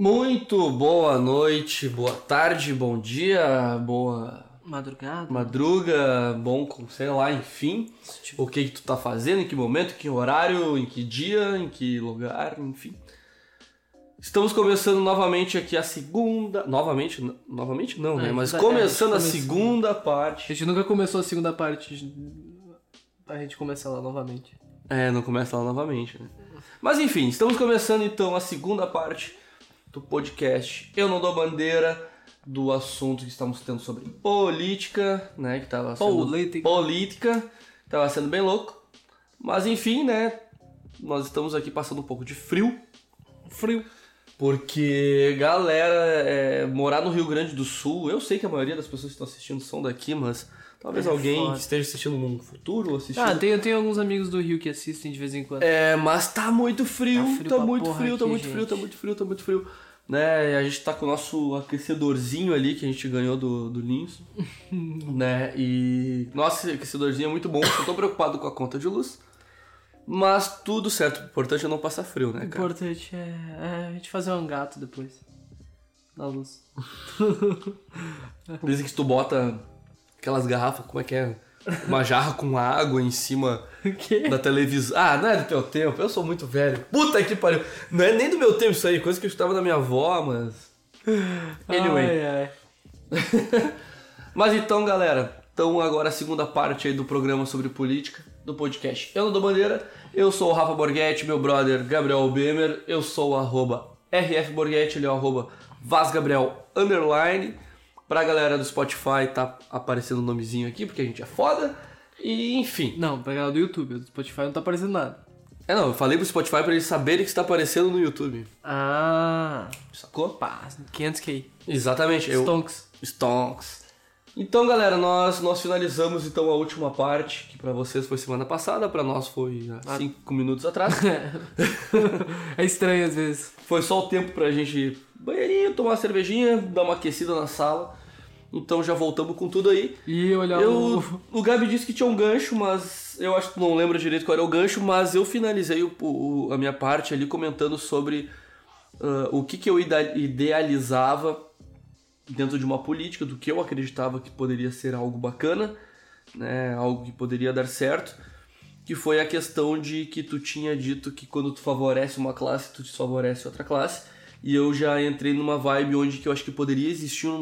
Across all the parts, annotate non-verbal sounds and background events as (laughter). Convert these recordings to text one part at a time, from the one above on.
Muito boa noite, boa tarde, bom dia, boa Madrugada. madruga, bom, sei lá, enfim. O que que tu tá fazendo, em que momento, em que horário, em que dia, em que lugar, enfim. Estamos começando novamente aqui a segunda. Novamente? Novamente não, né? É, Mas é, começando a começou. segunda A parte. gente nunca começou a segunda parte pra gente começar lá novamente. É, não começa lá novamente, né? Mas enfim, estamos começando então a segunda parte do podcast Eu Não Dou Bandeira, do assunto que estamos tendo sobre política, né? Que tava sendo Política. política, tava sendo bem louco. Mas enfim, né? Nós estamos aqui passando um pouco de frio, Frio. porque, galera, é, morar no Rio Grande do Sul, eu sei que a maioria das pessoas que estão assistindo são daqui, mas talvez É alguém foda. que esteja assistindo no futuro assistindo. Ah, tem, tem alguns amigos do Rio que assistem de vez em quando. É, mas tá muito frio, Tá tá, frio pra muito frio, tá aqui, muito gente. frio, tá muito frio, tá muito frio. Né, a gente tá com o nosso aquecedorzinho ali que a gente ganhou do, do Linso, (laughs) né, e... Nossa, esse aquecedorzinho é muito bom, só tô preocupado com a conta de luz, mas tudo certo, o importante é não passar frio, né, O cara? importante é, é a gente fazer um gato depois. Na luz. Dizem que tu bota aquelas garrafas, como é que é? Uma jarra com água em cima (laughs) da televisão. Ah, não é do teu tempo, eu sou muito velho. Puta que pariu. Não é nem do meu tempo isso aí, coisa que eu estava da minha avó, mas. Anyway. Ai, ai. (laughs) Mas então, galera, então agora a segunda parte aí do programa sobre política, do podcast Eu Não Dou Bandeira. Eu sou o Rafa Borghetti, meu brother Gabriel Bemer. Eu sou o arroba RF Borghetti, ele é o arroba VazGabriel Underline. Pra galera do Spotify tá aparecendo o nomezinho aqui, porque a gente é foda. E enfim. Não, pra galera do YouTube. Do Spotify não tá aparecendo nada. É não, eu falei pro Spotify pra eles saberem que está aparecendo no YouTube. Ah. Sacou? Pá, 500k. Exatamente. Eu, Stonks. Stonks. Então, galera, nós, nós finalizamos então a última parte, que pra vocês foi semana passada, pra nós foi há Ah. cinco minutos atrás. (laughs) é estranho às vezes. foi só o tempo pra gente ir banheirinho, tomar uma cervejinha, dar uma aquecida na sala. Então já voltamos com tudo aí. E olhar Eu, o... o Gabi disse que tinha um gancho, mas eu acho que não lembra direito qual era o gancho, mas eu finalizei o- o- a minha parte ali comentando sobre ah, o que, que eu idealizava dentro de uma política, do que eu acreditava que poderia ser algo bacana, né, algo que poderia dar certo, que foi a questão de que tu tinha dito que quando tu favorece uma classe, tu desfavorece outra classe, e eu já entrei numa vibe onde que eu acho que poderia existir um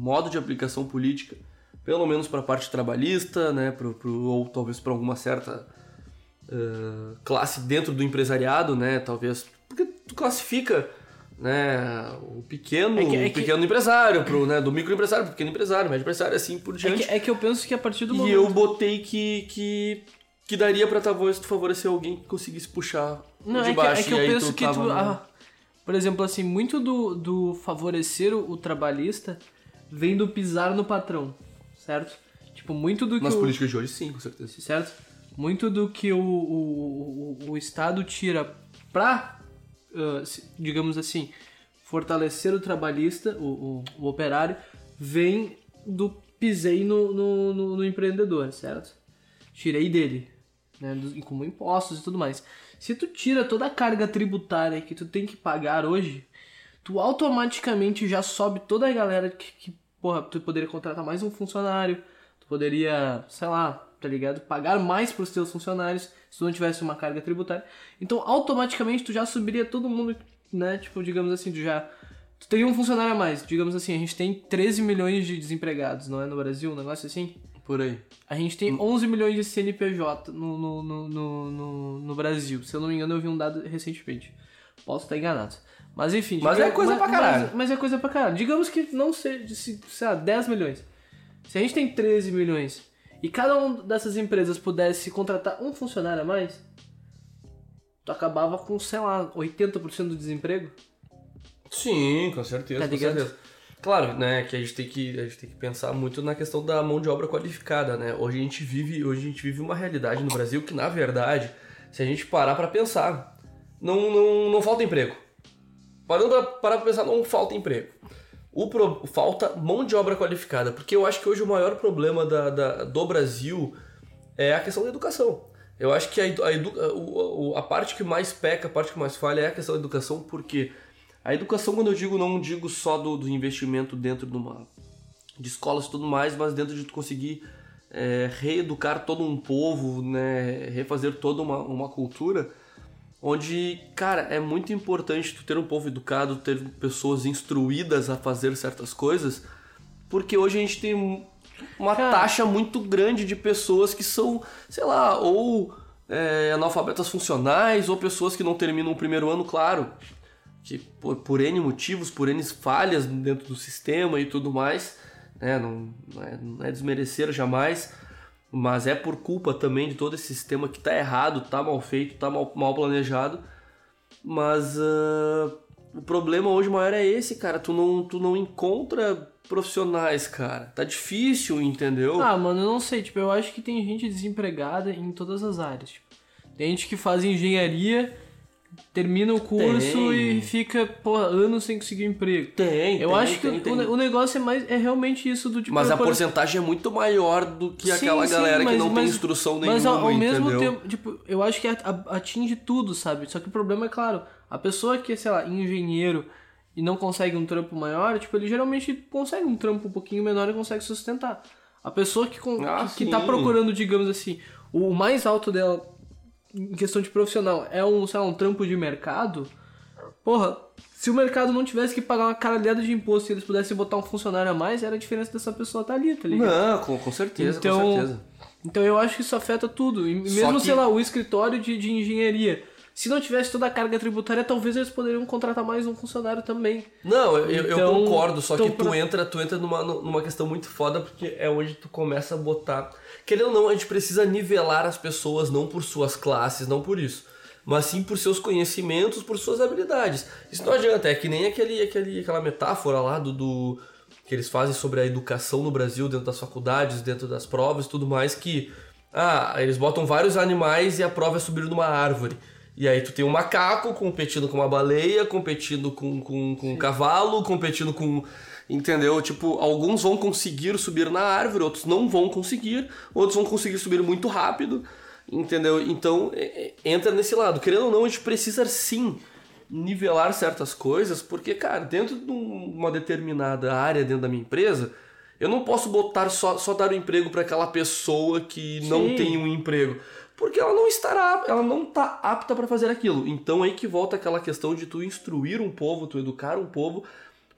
modo de aplicação política, pelo menos para a parte trabalhista, né, pro, pro- ou talvez para alguma certa eh, classe dentro do empresariado, né, talvez, porque tu classifica né, o pequeno, É que- é o que- pequeno empresário, pro, né, do microempresário pro pequeno empresário, médio empresário, assim por É diante. que, é que eu penso que a partir do E momento... eu botei que, que, que daria pra talvez tu favorecer alguém que conseguisse puxar Não, de é que, baixo. é que e eu penso que tu. no- ah, por exemplo, assim, muito do, do favorecer o, o trabalhista vem do pisar no patrão, certo? Tipo, muito do que. Nas o, políticas de hoje, sim, com certeza. Certo? Muito do que o, o, o, o Estado tira pra, se- digamos assim, fortalecer o trabalhista, o, o, o operário, vem do pisei no, no, no, no empreendedor, certo? Tirei dele, né? como impostos e tudo mais. Se tu tira toda a carga tributária que tu tem que pagar hoje, tu automaticamente já sobe toda a galera que, que porra, tu poderia contratar mais um funcionário, tu poderia, sei lá, tá ligado? Pagar mais pros teus funcionários se tu não tivesse uma carga tributária. Então, automaticamente tu já subiria todo mundo, né? Tipo, digamos assim, tu já tu teria um funcionário a mais. Digamos assim, a gente tem 13 milhões de desempregados, não é no Brasil, um negócio assim? Por aí. A gente tem 11 milhões de CNPJ no, no, no, no, no, Brasil. Se eu não me engano, eu vi um dado recentemente. Posso estar enganado. Mas enfim. Mas é coisa pra caralho. Mas, mas é coisa pra caralho. Digamos que não seja, se- sei lá, 10 milhões. Se a gente tem 13 milhões e cada uma dessas empresas pudesse contratar um funcionário a mais, tu acabava com, sei lá, 80% do desemprego. Sim, com certeza, Tá com certeza. Claro, né, que a gente tem que a gente tem que pensar muito na questão da mão de obra qualificada, né? Hoje a gente vive, hoje a gente vive uma realidade no Brasil que na verdade, se a gente parar pra pensar, não, não, não falta emprego. Parando pra parar pra pensar, não falta emprego. O pro- falta mão de obra qualificada, porque eu acho que hoje o maior problema da, da- do Brasil é a questão da educação. Eu acho que a, a, a parte que mais peca, a parte que mais falha é a questão da educação, porque A educação, quando eu digo, não digo só do, do investimento dentro de uma de escolas e tudo mais, mas dentro de tu conseguir é, reeducar todo um povo, né, refazer toda uma, uma cultura, onde, cara, é muito importante tu ter um povo educado, ter pessoas instruídas a fazer certas coisas, porque hoje a gente tem uma cara. taxa muito grande de pessoas que são, sei lá, ou é, analfabetas funcionais, ou pessoas que não terminam o primeiro ano, claro, que por, por N motivos, por N falhas dentro do sistema e tudo mais, né? Não, não, é, não é desmerecer jamais, mas é por culpa também de todo esse sistema que tá errado, tá mal feito, tá mal, mal planejado. Mas uh, o problema hoje maior é esse, cara. Tu não, tu não encontra profissionais, cara. Tá difícil, entendeu? Ah, mano, eu não sei. Tipo, eu acho que tem gente desempregada em todas as áreas. Tipo, tem gente que faz engenharia termina o curso tem. e fica, pô, anos sem conseguir emprego. Tem, Eu tem, acho tem, que tem. O, o, negócio é mais é realmente isso do tipo. Mas a porcentagem é muito maior do que sim, aquela sim, galera mas, que não mas, tem instrução nenhuma, Mas ao, ao mesmo tempo, tipo, eu acho que atinge tudo, sabe? Só que o problema é claro, a pessoa que é, sei lá, engenheiro e não consegue um trampo maior, tipo, ele geralmente consegue um trampo um pouquinho menor e consegue sustentar. A pessoa que, ah, que, que tá procurando, digamos assim, o mais alto dela em questão de profissional, é um, sei lá, um trampo de mercado, porra, se o mercado não tivesse que pagar uma caralhada de imposto e eles pudessem botar um funcionário a mais, era a diferença dessa pessoa estar tá ali, tá ligado? Não, com, com certeza, então, com certeza. Então eu acho que isso afeta tudo. E mesmo, que... sei lá, o escritório de, de engenharia. Se não tivesse toda a carga tributária, talvez eles poderiam contratar mais um funcionário também. Não, eu, então, eu concordo, só então que tu pra... entra, tu entra numa, numa questão muito foda, porque é onde tu começa a botar. Querendo ou não, a gente precisa nivelar as pessoas, não por suas classes, não por isso. Mas sim por seus conhecimentos, por suas habilidades. Isso não adianta, é que nem aquele, aquele, aquela metáfora lá do, do que eles fazem sobre a educação no Brasil, dentro das faculdades, dentro das provas e tudo mais, que ah, eles botam vários animais e a prova é subir numa árvore. E aí tu tem um macaco competindo com uma baleia, competindo com, com, com um cavalo, competindo com. Entendeu? Tipo, alguns vão conseguir subir na árvore, outros não vão conseguir, outros vão conseguir subir muito rápido. Entendeu? Então entra nesse lado. Querendo ou não, a gente precisa sim nivelar certas coisas, porque, cara, dentro de uma determinada área dentro da minha empresa, eu não posso botar só, só dar o um emprego para aquela pessoa que não Sim. tem um emprego porque ela não estará, ela não está apta para fazer aquilo. Então aí que volta aquela questão de tu instruir um povo, tu educar um povo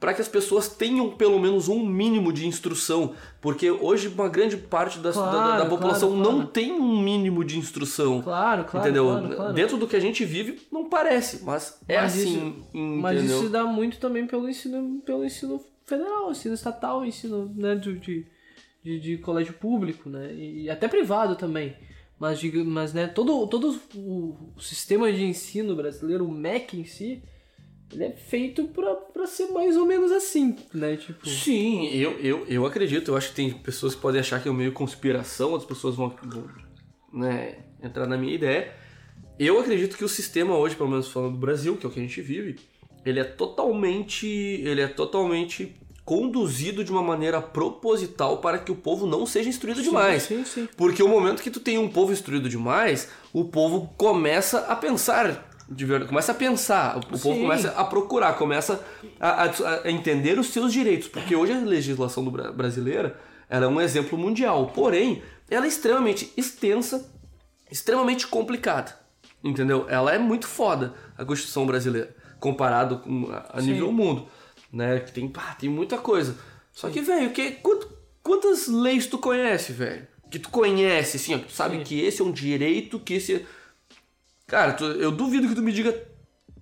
para que as pessoas tenham pelo menos um mínimo de instrução, porque hoje uma grande parte das, claro, da, da, população claro, claro. não tem um mínimo de instrução. Claro, claro. Entendeu? Dentro do que a gente vive, não parece, mas é Mas assim. isso- entendeu? Mas isso se dá muito também pelo ensino, pelo ensino federal, ensino estatal, ensino né, de, de, de, colégio público, né? E até privado também. Mas, mas né, todo, todo o sistema de ensino brasileiro, o MEC em si, ele é feito pra, pra ser mais ou menos assim, né? Tipo, Sim, eu, eu, eu acredito. Eu acho que tem pessoas que podem achar que é meio conspiração, outras pessoas vão, vão, né, entrar na minha ideia. Eu acredito que o sistema hoje, pelo menos falando do Brasil, que é o que a gente vive, ele é totalmente, ele é totalmente conduzido de uma maneira proposital para que o povo não seja instruído demais. Sim, sim. Porque o momento que tu tem um povo instruído demais, o povo começa a pensar de verdade, começa a pensar, o povo Sim. começa a procurar, começa a, a- a entender os seus direitos, porque hoje a legislação do Bra- brasileira ela é um exemplo mundial, porém ela é extremamente extensa, extremamente complicada, entendeu? Ela é muito foda a Constituição brasileira comparado com a, Sim. nível mundo, né? Que tem, pá, tem muita coisa. Só que velho, que quant- quantas leis tu conhece, velho? Que tu conhece, assim, ó, que tu sabe Sim. que esse é um direito, que esse é... Cara, tu- eu duvido que tu me diga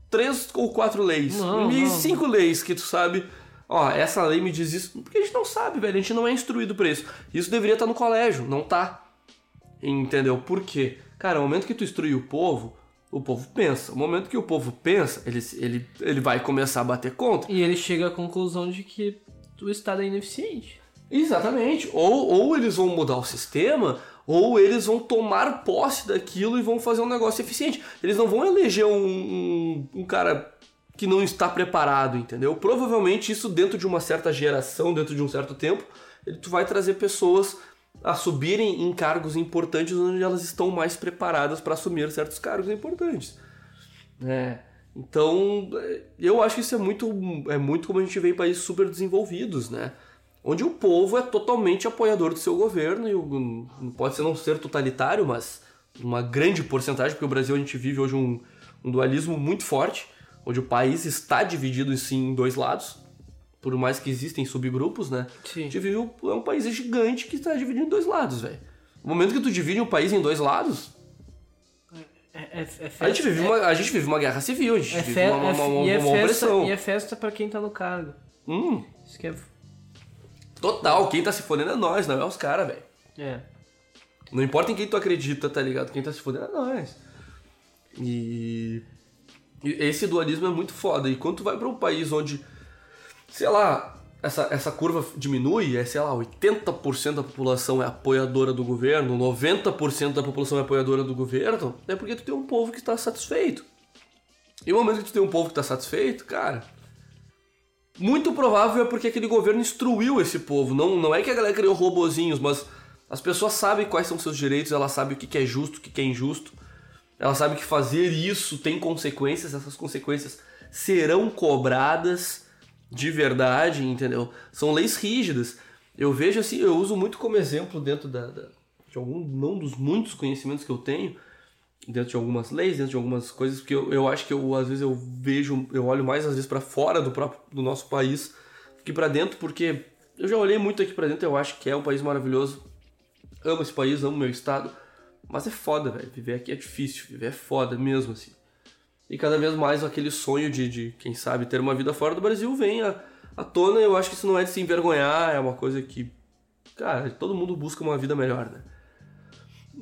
três ou quatro leis. Não, me não. cinco leis que tu sabe. Ó, essa lei me diz isso. Porque a gente não sabe, velho. A gente não é instruído pra isso. Isso deveria estar no colégio, não tá. Entendeu? Por quê? Cara, no momento que tu instrui o povo, o povo pensa. No momento que o povo pensa, ele, ele, ele vai começar a bater contra. E ele chega à conclusão de que o Estado é ineficiente. Exatamente. Ou, ou eles vão mudar o sistema, ou eles vão tomar posse daquilo e vão fazer um negócio eficiente. Eles não vão eleger um, um, um cara que não está preparado, entendeu? Provavelmente isso dentro de uma certa geração, dentro de um certo tempo, ele, tu vai trazer pessoas a subirem em cargos importantes onde elas estão mais preparadas para assumir certos cargos importantes. É. Então, eu acho que isso é muito, é muito como a gente vê em países super desenvolvidos, né? Onde o povo é totalmente apoiador do seu governo e pode ser não ser totalitário, mas uma grande porcentagem, porque o Brasil a gente vive hoje um, um dualismo muito forte, onde o país está dividido sim em dois lados, por mais que existem subgrupos, né? Sim. A gente vive um, é um país gigante que está dividido em dois lados, velho. No momento que tu divide um país em dois lados, É, é, é a gente vive, é, uma, a gente vive uma guerra civil, a gente é vive uma, uma, é- uma, e é uma festa, opressão. E é festa pra quem tá no cargo. Hum, Isso que é. Total, quem tá se fodendo é nós, não é os caras, velho. É. Não importa em quem tu acredita, tá ligado? Quem tá se fodendo é nós. E... e esse dualismo é muito foda. E quando tu vai pra um país onde, sei lá, essa, essa curva diminui, é, sei lá, 80% da população é apoiadora do governo, 90% da população é apoiadora do governo, é porque tu tem um povo que tá satisfeito. E no momento que tu tem um povo que tá satisfeito, cara, muito provável é porque aquele governo instruiu esse povo. Não, não é que a galera criou robozinhos, mas as pessoas sabem quais são seus direitos, elas sabem o que é justo, o que que é injusto. Elas sabem que fazer isso tem consequências, essas consequências serão cobradas de verdade, entendeu? São leis rígidas. Eu vejo assim, eu uso muito como exemplo dentro da, da- de algum, não dos muitos conhecimentos que eu tenho, dentro de algumas leis, dentro de algumas coisas, porque eu, eu acho que eu, às vezes eu vejo, eu olho mais às vezes para fora do próprio do nosso país que para dentro, porque eu já olhei muito aqui para dentro, eu acho que é um país maravilhoso. Amo esse país, amo meu estado, mas é foda, velho. Viver aqui é difícil, viver é foda mesmo assim. E cada vez mais aquele sonho de, de quem sabe, ter uma vida fora do Brasil vem à, à tona. Eu acho que isso não é de se envergonhar, é uma coisa que, cara, todo mundo busca uma vida melhor, né?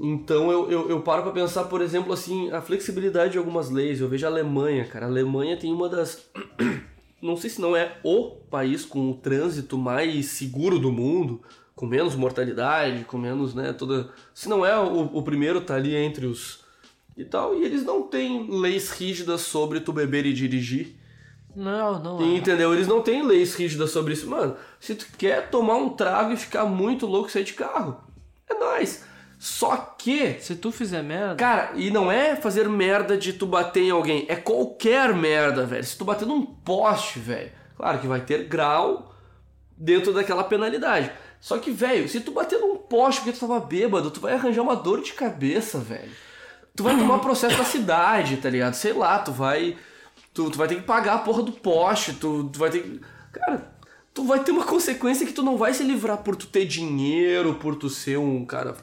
Então eu, eu, eu paro pra pensar, por exemplo, assim, a flexibilidade de algumas leis. Eu vejo a Alemanha, cara. A Alemanha tem uma das. (clears throat) Não sei se não é o país com o trânsito mais seguro do mundo, com menos mortalidade, com menos, né, toda. Se não é o, o primeiro, tá ali entre os. E tal. E eles não têm leis rígidas sobre tu beber e dirigir. Não, não. é. Entendeu? Eles não têm leis rígidas sobre isso. Mano, se tu quer tomar um trago e ficar muito louco e sair de carro, é nóis. Só que, Se tu fizer merda. cara, e não é fazer merda de tu bater em alguém, é qualquer merda, velho. Se tu bater num poste, velho, claro que vai ter grau dentro daquela penalidade. Só que, velho, se tu bater num poste porque tu tava bêbado, tu vai arranjar uma dor de cabeça, velho. Tu vai tomar processo da cidade, tá ligado? Sei lá, tu vai. Tu, tu vai ter que pagar a porra do poste, tu, tu vai ter que. Cara, tu vai ter uma consequência que tu não vai se livrar por tu ter dinheiro, por tu ser um cara.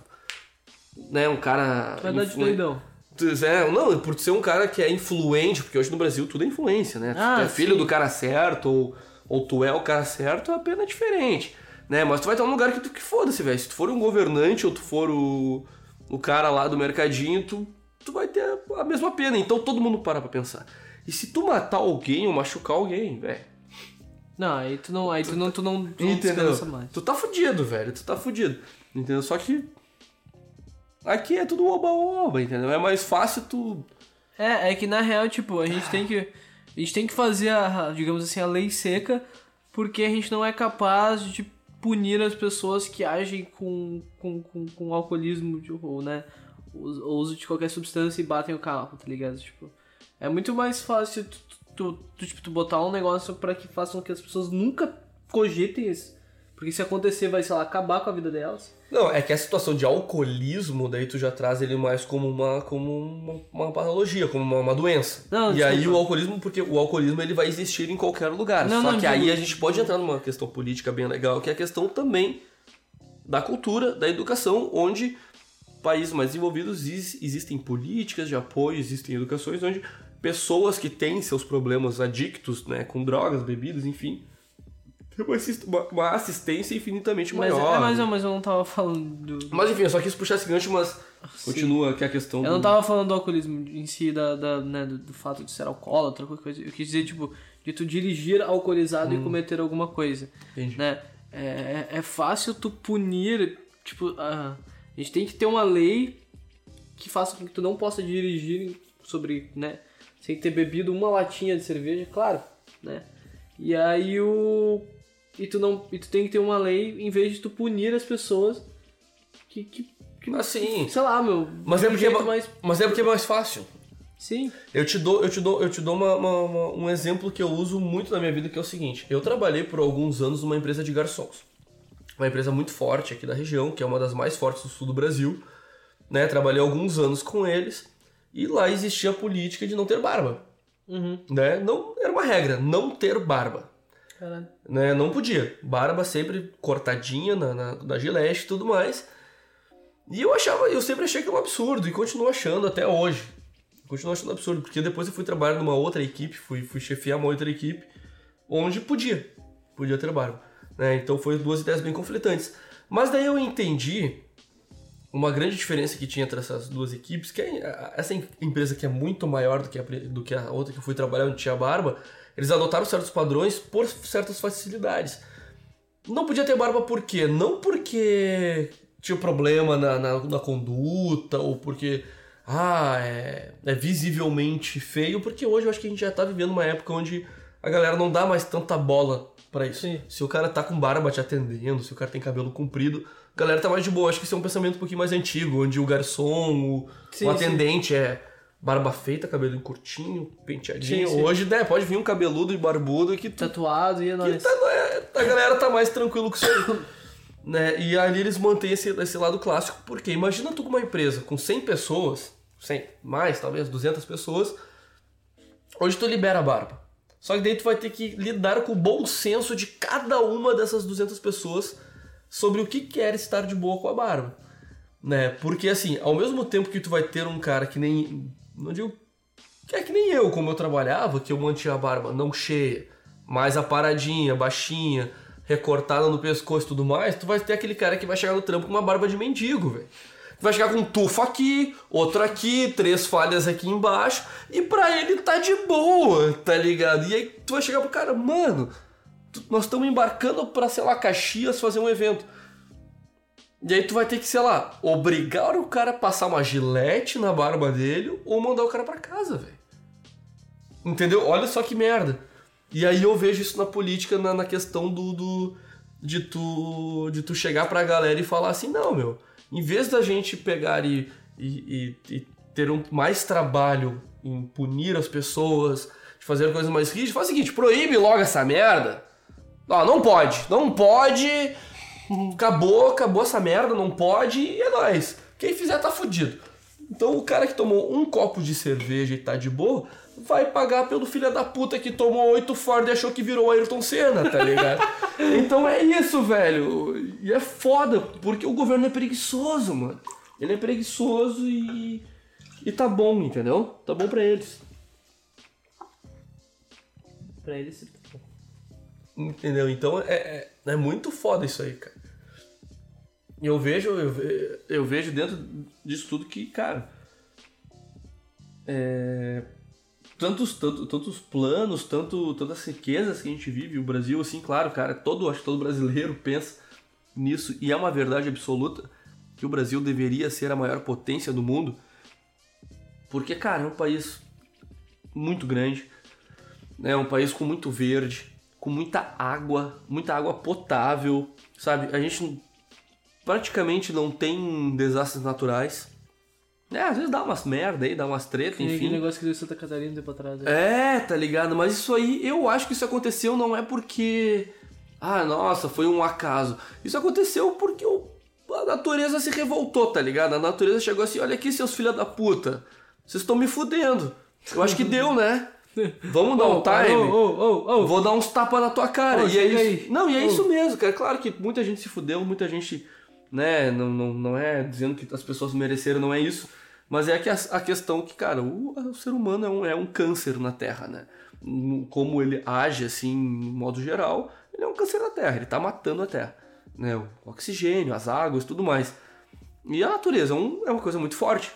Né, um cara. Vai dar de doidão. Tu- É, não, por tu ser um cara que é influente, porque hoje no Brasil tudo é influência, né? Ah, tu é filho sim. do cara certo, ou, ou tu é o cara certo, a pena é diferente. Né? Mas tu vai estar num lugar que tu que foda-se, velho. Se tu for um governante ou tu for o, o cara lá do mercadinho, tu, tu vai ter a mesma pena. Então todo mundo para pra pensar. E se tu matar alguém ou machucar alguém, velho? Não, aí tu não. Aí tu não, tu não, tu não Entendeu? descansa mais. Tu tá fudido, velho. Tu tá fudido. Entendeu? Só que. Aqui é tudo oba-oba, entendeu? É mais fácil tu. É, é que na real, tipo, a gente tem que. A gente tem que fazer a, digamos assim, a lei seca, porque a gente não é capaz de punir as pessoas que agem com, com, com, com alcoolismo, tipo, ou, né? O o uso de qualquer substância e batem o carro, tá ligado? Tipo, é muito mais fácil tu, tu, tu, tipo, tu botar um negócio pra que façam que as pessoas nunca cogitem isso. Porque se acontecer, vai, sei lá, acabar com a vida delas. Não, é que a situação de alcoolismo, daí tu já traz ele mais como uma, como uma, uma patologia, como uma, uma doença. Não, e aí o alcoolismo, porque o alcoolismo ele vai existir em qualquer lugar. Não, Só não, que aí a gente pode entrar numa questão política bem legal, que é a questão também da cultura, da educação, onde países mais desenvolvidos ex- existem políticas de apoio, existem educações onde pessoas que têm seus problemas adictos, né, com drogas, bebidas, enfim, (laughs) uma assist- uma, uma assistência infinitamente Mas, maior. é, mas, eu- mas eu não tava falando do, Mas enfim, eu só quis puxar esse gancho, mas continua que é a questão Eu do... não tava falando do alcoolismo em si, da, da, né, do, do fato de ser alcoólatra, qualquer coisa. Eu quis dizer, tipo, de tu dirigir alcoolizado e cometer alguma coisa. Entendi. Né? É, é, é fácil tu punir, tipo, a, a gente tem que ter uma lei que faça com que tu não possa dirigir sobre, né, sem ter bebido uma latinha de cerveja, claro, né? E aí o... E tu, não, e tu tem que ter uma lei em vez de tu punir as pessoas que, que, que Assim, sei lá, meu. mas é, porque é, mais mas é porque é mais fácil. Sim. Eu te dou, eu te dou, eu te dou uma- uma- uma- um exemplo que eu uso muito na minha vida, que é o seguinte. Eu trabalhei por alguns anos numa empresa de garçons. Uma empresa muito forte aqui da região, que é uma das mais fortes do sul do Brasil. Né? Trabalhei alguns anos com eles. E lá existia a política de não ter barba. Uhum. Né? Não, era uma regra, não ter barba. Né? Não podia. Barba sempre cortadinha na, na, na gilete e tudo mais. E eu achava, eu sempre achei aquilo um absurdo e continuo achando até hoje. Continuo achando absurdo, porque depois eu fui trabalhar numa outra equipe, fui, fui chefiar uma outra equipe, onde podia, podia ter barba. Né? Então foi duas ideias bem conflitantes. Mas daí eu entendi uma grande diferença que tinha entre essas duas equipes, que é essa em- empresa que é muito maior do que, a, do que a outra que eu fui trabalhar onde tinha barba, eles adotaram certos padrões por certas facilidades. Não podia ter barba por quê? Não porque tinha problema na, na, na conduta ou porque ah, é, é visivelmente feio, porque hoje eu acho que a gente já tá vivendo uma época onde a galera não dá mais tanta bola pra isso. Sim. Se o cara tá com barba te atendendo, se o cara tem cabelo comprido, a galera tá mais de boa. Acho que isso é um pensamento um pouquinho mais antigo, onde o garçom, o, Sim, o atendente é barba feita, cabelo curtinho, penteadinho. Sim, sim. Hoje, né, pode vir um cabeludo e barbudo que tu Tatuado e é nóis. tá- é, a galera tá mais tranquilo com isso aí. né? E ali eles mantêm esse, esse lado clássico, porque imagina tu com uma empresa com 100 pessoas, 100, mais talvez, 200 pessoas, hoje tu libera a barba. Só que daí tu vai ter que lidar com o bom senso de cada uma dessas 200 pessoas sobre o que quer estar de boa com a barba. Né? Porque assim, ao mesmo tempo que tu vai ter um cara que nem. Não digo que é que nem eu, como eu trabalhava, que eu mantinha a barba não cheia, mais aparadinha, baixinha, recortada no pescoço e tudo mais, tu vai ter aquele cara que vai chegar no trampo com uma barba de mendigo, velho. Vai chegar com um tufo aqui, outro aqui, três falhas aqui embaixo, e pra ele tá de boa, tá ligado? E aí tu vai chegar pro cara, mano, nós estamos embarcando pra, sei lá, Caxias fazer um evento. E aí tu vai ter que, sei lá, obrigar o cara a passar uma gilete na barba dele ou mandar o cara pra casa, velho. Entendeu? Olha só que merda. E aí eu vejo isso na política, na, na questão do, do- de tu de tu chegar pra galera e falar assim, não, meu, em vez da gente pegar e, e, e- e ter um, mais trabalho em punir as pessoas, de fazer coisas mais rígidas, faz o seguinte, proíbe logo essa merda. Ó, não pode, não pode, acabou, acabou essa merda, não pode, e é nóis. Quem fizer tá fudido. Então o cara que tomou um copo de cerveja e tá de boa, vai pagar pelo filho da puta que tomou oito Ford e achou que virou Ayrton Senna, tá ligado? (laughs) então é isso, velho. E é foda, porque o governo é preguiçoso, mano. Ele é preguiçoso e. E tá bom, entendeu? Tá bom pra eles. Pra ele se. Entendeu? Então é, é, é muito foda isso aí, cara. Eu vejo, eu, ve- eu vejo dentro disso tudo que, cara. É, tantos, tanto, tantos planos, tanto, tantas riquezas que a gente vive, o Brasil, assim, claro, cara, todo, acho que todo brasileiro (laughs) pensa nisso, e é uma verdade absoluta que o Brasil deveria ser a maior potência do mundo, porque, cara, é um país muito grande, né? É um país com muito verde, com muita água, muita água potável, sabe? A gente praticamente não tem desastres naturais. É, às vezes dá umas merda aí, dá umas treta, aquele enfim. negócio que deu Santa Catarina um tempo atrás. né? É, tá ligado? Mas isso aí, eu acho que isso aconteceu não é porque. Ah, nossa, foi um acaso. Isso aconteceu porque o- a natureza se revoltou, tá ligado? A natureza chegou assim: olha aqui, seus filha da puta, vocês estão me fudendo. Eu acho que (laughs) deu, né? Vamos dar um time. Ô, ô. Vou dar uns tapas na tua cara. E é isso. aí. Não, e é isso mesmo, cara. Claro que muita gente se fudeu, muita gente, né, não, não, não é dizendo que as pessoas mereceram, não é isso. Mas é que a, a questão que, cara, o, o ser humano é um, é um câncer na Terra, né? Como ele age, assim, no modo geral, ele é um câncer na Terra, ele tá matando a Terra. Né? O oxigênio, as águas, tudo mais. E a natureza é, um- é uma coisa muito forte.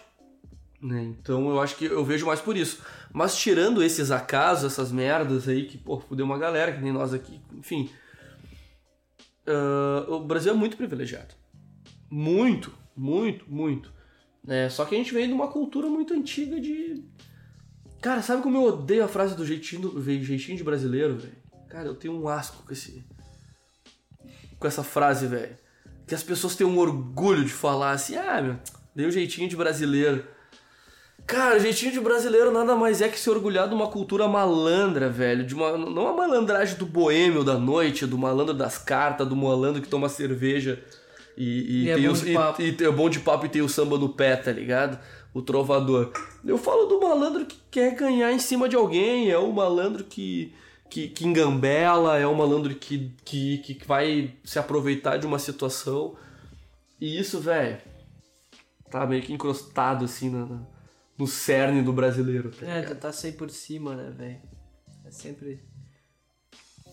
né? Então eu acho que eu vejo mais por isso. Mas tirando esses acasos, essas merdas aí que, pô, fudeu uma galera, que nem nós aqui, enfim. ah, o Brasil é muito privilegiado. Muito, muito, muito. É, só que a gente vem de uma cultura muito antiga de. Cara, sabe como eu odeio a frase do jeitinho, do jeitinho de brasileiro, velho? Cara, eu tenho um asco com esse. Com essa frase, velho. Que as pessoas têm um orgulho de falar assim, ah, meu, dei um jeitinho de brasileiro. Cara, jeitinho de brasileiro nada mais é que se orgulhar de uma cultura malandra, velho. De uma, não a malandragem do boêmio da noite, do malandro das cartas, do malandro que toma cerveja e, e, E é tem o, e- e é bom de papo e tem o samba no pé, tá ligado? O trovador. Eu falo do malandro que quer ganhar em cima de alguém, é o malandro que, que, que engambela, é o malandro que, que, que vai se aproveitar de uma situação. E isso, velho, tá meio que encrostado assim na- na- no cerne do brasileiro. Tá É, tentar sair por cima, né, velho? É sempre.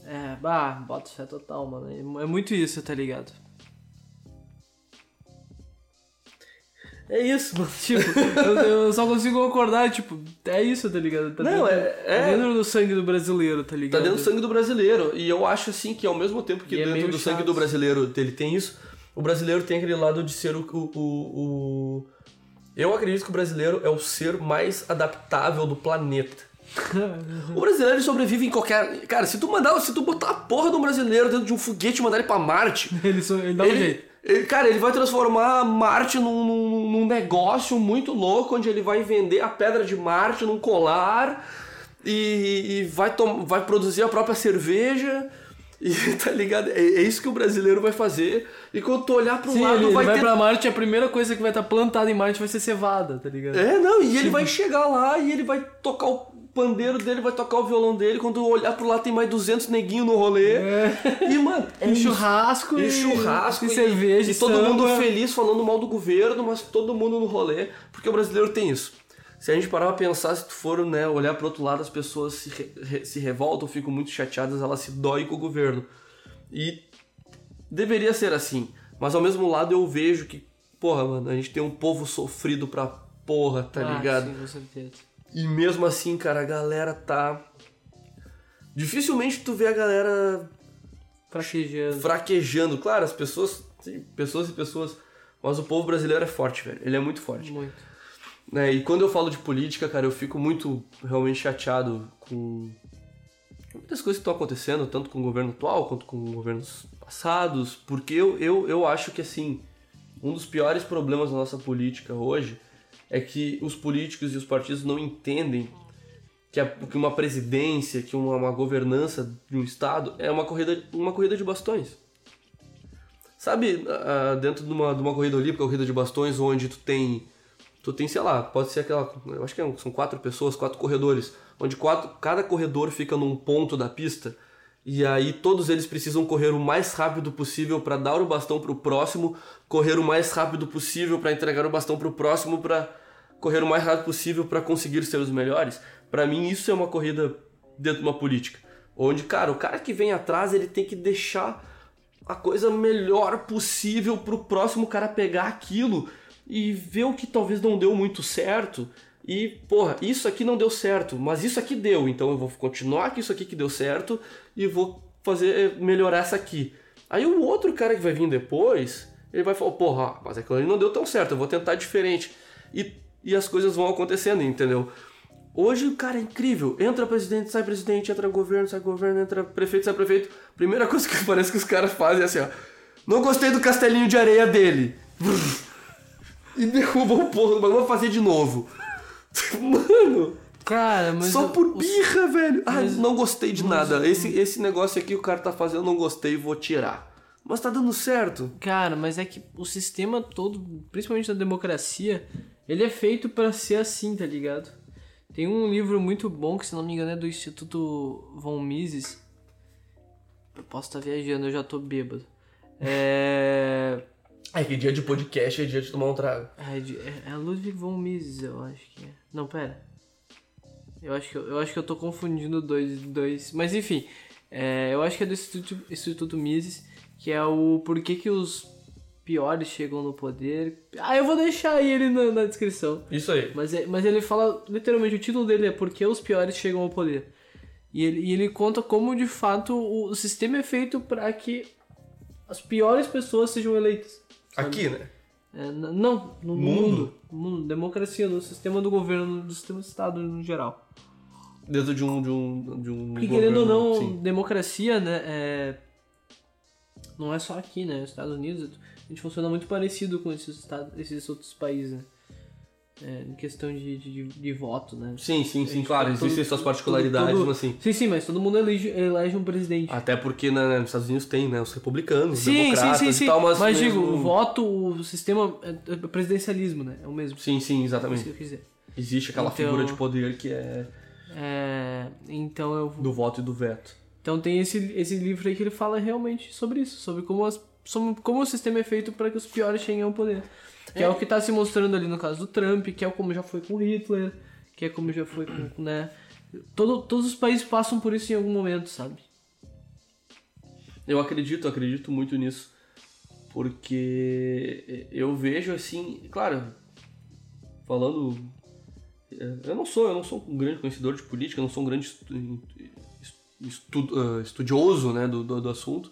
É, bah, bota fé total, mano. É- É muito isso, tá ligado? É isso, mano. (laughs) Tipo, eu, eu só consigo concordar, tipo, é isso, tá ligado? Tá Não, dentro, é- tá é- dentro do sangue do brasileiro, tá Tá ligado? dentro do sangue do brasileiro. E eu acho assim que ao mesmo tempo que E é dentro meio do sangue chato. do brasileiro ele tem isso, o brasileiro tem aquele lado de ser o, o, o- Eu acredito que o brasileiro é o ser mais adaptável do planeta. (laughs) O brasileiro sobrevive em qualquer. Cara, se tu mandar. Se tu botar a porra de um brasileiro dentro de um foguete e mandar ele pra Marte. ele, só, ele dá um ele, jeito. Cara, ele vai transformar Marte num, num- num negócio muito louco, onde ele vai vender a pedra de Marte num colar e, e vai, vai produzir a própria cerveja. E (laughs) tá ligado? É, é isso que o brasileiro vai fazer. E quando tu olhar pro Sim, lado, ele, vai vai ter. pra Marte, a primeira coisa que vai estar plantada em Marte vai ser cevada, tá ligado? É, não, e ele vai chegar lá e ele vai tocar o pandeiro dele, vai tocar o violão dele. Quando olhar pro lado, tem mais 200 neguinhos no rolê. E, mano, é E isso. churrasco E churrasco e, e, cerveja e todo samba. mundo feliz falando mal do governo, mas todo mundo no rolê, porque o brasileiro tem isso. Se a gente parar pra pensar, se tu for né, olhar pro outro lado, as pessoas se, re- re- se revoltam, ficam muito chateadas, elas se doem com o governo. E deveria ser assim, mas ao mesmo lado eu vejo que, porra, mano, a gente tem um povo sofrido pra porra, tá Ah, ligado? Sim, com certeza. E mesmo assim, cara, a galera tá. Dificilmente tu vê a galera Fraquejando. fraquejando. Claro, as pessoas. Tem pessoas e pessoas. Mas o povo brasileiro é forte, velho. Ele é muito forte. Muito. Né? E quando eu falo de política, cara, eu fico muito realmente chateado com muitas coisas que estão acontecendo, tanto com o governo atual quanto com governos passados, porque eu, eu, eu acho que assim, um dos piores problemas da nossa política hoje é que os políticos e os partidos não entendem que, a- que uma presidência, que uma, uma governança de um estado é uma corrida, uma corrida de bastões. Sabe, ah, dentro de uma, de uma corrida olímpica, corrida de bastões, onde tu tem, tu tem, sei lá, pode ser aquela, eu acho que é- são quatro pessoas, quatro corredores, onde quatro, cada corredor fica num ponto da pista, e aí todos eles precisam correr o mais rápido possível para dar o bastão pro próximo, correr o mais rápido possível para entregar o bastão pro próximo, para correr o mais rápido possível para conseguir ser os melhores. Para mim isso é uma corrida dentro de uma política, onde, cara, o cara que vem atrás, ele tem que deixar a coisa melhor possível pro próximo cara pegar aquilo e ver o que talvez não deu muito certo. E, porra, isso aqui não deu certo, mas isso aqui deu, então eu vou continuar com isso aqui que deu certo e vou fazer melhorar essa aqui. Aí o outro cara que vai vir depois, ele vai falar, porra, mas aquilo ali não deu tão certo, eu vou tentar diferente. E, e as coisas vão acontecendo, entendeu? Hoje, cara, é incrível. Entra presidente, sai presidente, entra governo, sai governo, entra prefeito, sai prefeito. Primeira coisa que (laughs) parece que os caras fazem é assim, ó. Não gostei do castelinho de areia dele. (laughs) E derrubam o porra do bagulho, vou fazer de novo. (laughs) Mano, Cara, mas. só o- por os- birra, velho. Ah, mas- não gostei de nada. Esse, esse negócio aqui o cara tá fazendo, eu não gostei, vou tirar. Mas tá dando certo. Cara, mas é que o sistema todo, principalmente da democracia, ele é feito pra ser assim, tá ligado? Tem um livro muito bom que, se não me engano, é do Instituto Von Mises. Eu posso estar viajando, eu já tô bêbado. É. É que dia de podcast é dia de tomar um trago. É, é- é Ludwig von Mises, eu acho que é. Não, pera. Eu acho que eu, eu, acho que eu tô confundindo dois, dois. Mas enfim, é, eu acho que é do Instituto, Instituto Mises, que é o porquê que os piores chegam no poder. Ah, eu vou deixar ele na, na descrição. Isso aí. Mas, é- mas ele fala, literalmente, o título dele é Por que os piores chegam ao poder. E ele, e ele conta como, de fato, o, o sistema é feito para que as piores pessoas sejam eleitas. Aqui, né? É, não, no Mundo? mundo. no mundo. Democracia, no sistema do governo, no sistema do Estado no geral. Dentro de um. De um, de um Porque querendo ou governo, não, sim. democracia, né, é... não é só aqui, né? Os Estados Unidos, a gente funciona muito parecido com esses, estados, esses outros países, né? é, em questão de, de, de voto, né? Sim, sim, sim, claro, todo- existem suas particularidades, todo- mas assim. Sim, sim, mas todo mundo elege, elege um presidente. Até porque né, nos Estados Unidos tem, né, os republicanos, os sim, sim, democratas sim, e sim. tal, mas, mas mesmo- digo, o voto, o sistema é é presidencialismo, né? É o mesmo. Sim, sim, É isso exatamente. que eu quis dizer. Existe aquela Então- figura de poder que é É, então eu do voto e do veto. Então tem esse, esse livro aí que ele fala realmente sobre isso, sobre como, as, sobre como o sistema é feito para que os piores cheguem ao poder. Que é. o que está se mostrando ali no caso do Trump, que é como já foi com Hitler, que é como já foi com, né? Todo, todos os países passam por isso em algum momento, sabe? Eu acredito, acredito muito nisso. Porque eu vejo assim, claro, falando. Eu não sou, eu não sou um grande conhecedor de política, eu não sou um grande estu- ah, estudioso né, do, do, do assunto.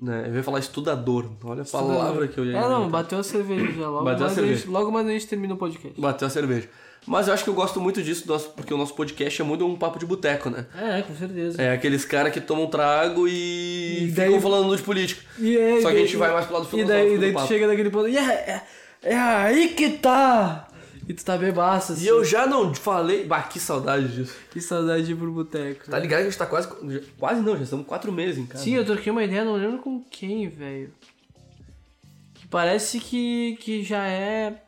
Né? Eu ia falar estudador, olha a palavra que eu ia É, não, bateu a cerveja já. Logo, Bateu a mais, cerveja. A gente, logo mais a gente termina o podcast. Bateu a cerveja. Mas eu acho que eu gosto muito disso, nosso- porque o nosso podcast é muito um papo de boteco, né? É, com certeza. É aqueles caras que tomam trago e, E ficam daí- falando de política. E aí, Só que a gente vai mais pro lado E filosófico daí, do daí tu chega naquele ponto, e é, é, é aí que tá! E tu tá bebaço, assim. E eu já não falei. Bah, que saudade disso. Que saudade de ir pro boteco. Tá ligado que a gente tá quase. Quase não, já estamos quatro meses em casa. Sim, eu troquei uma ideia, não lembro com quem, velho. Que parece que, que já é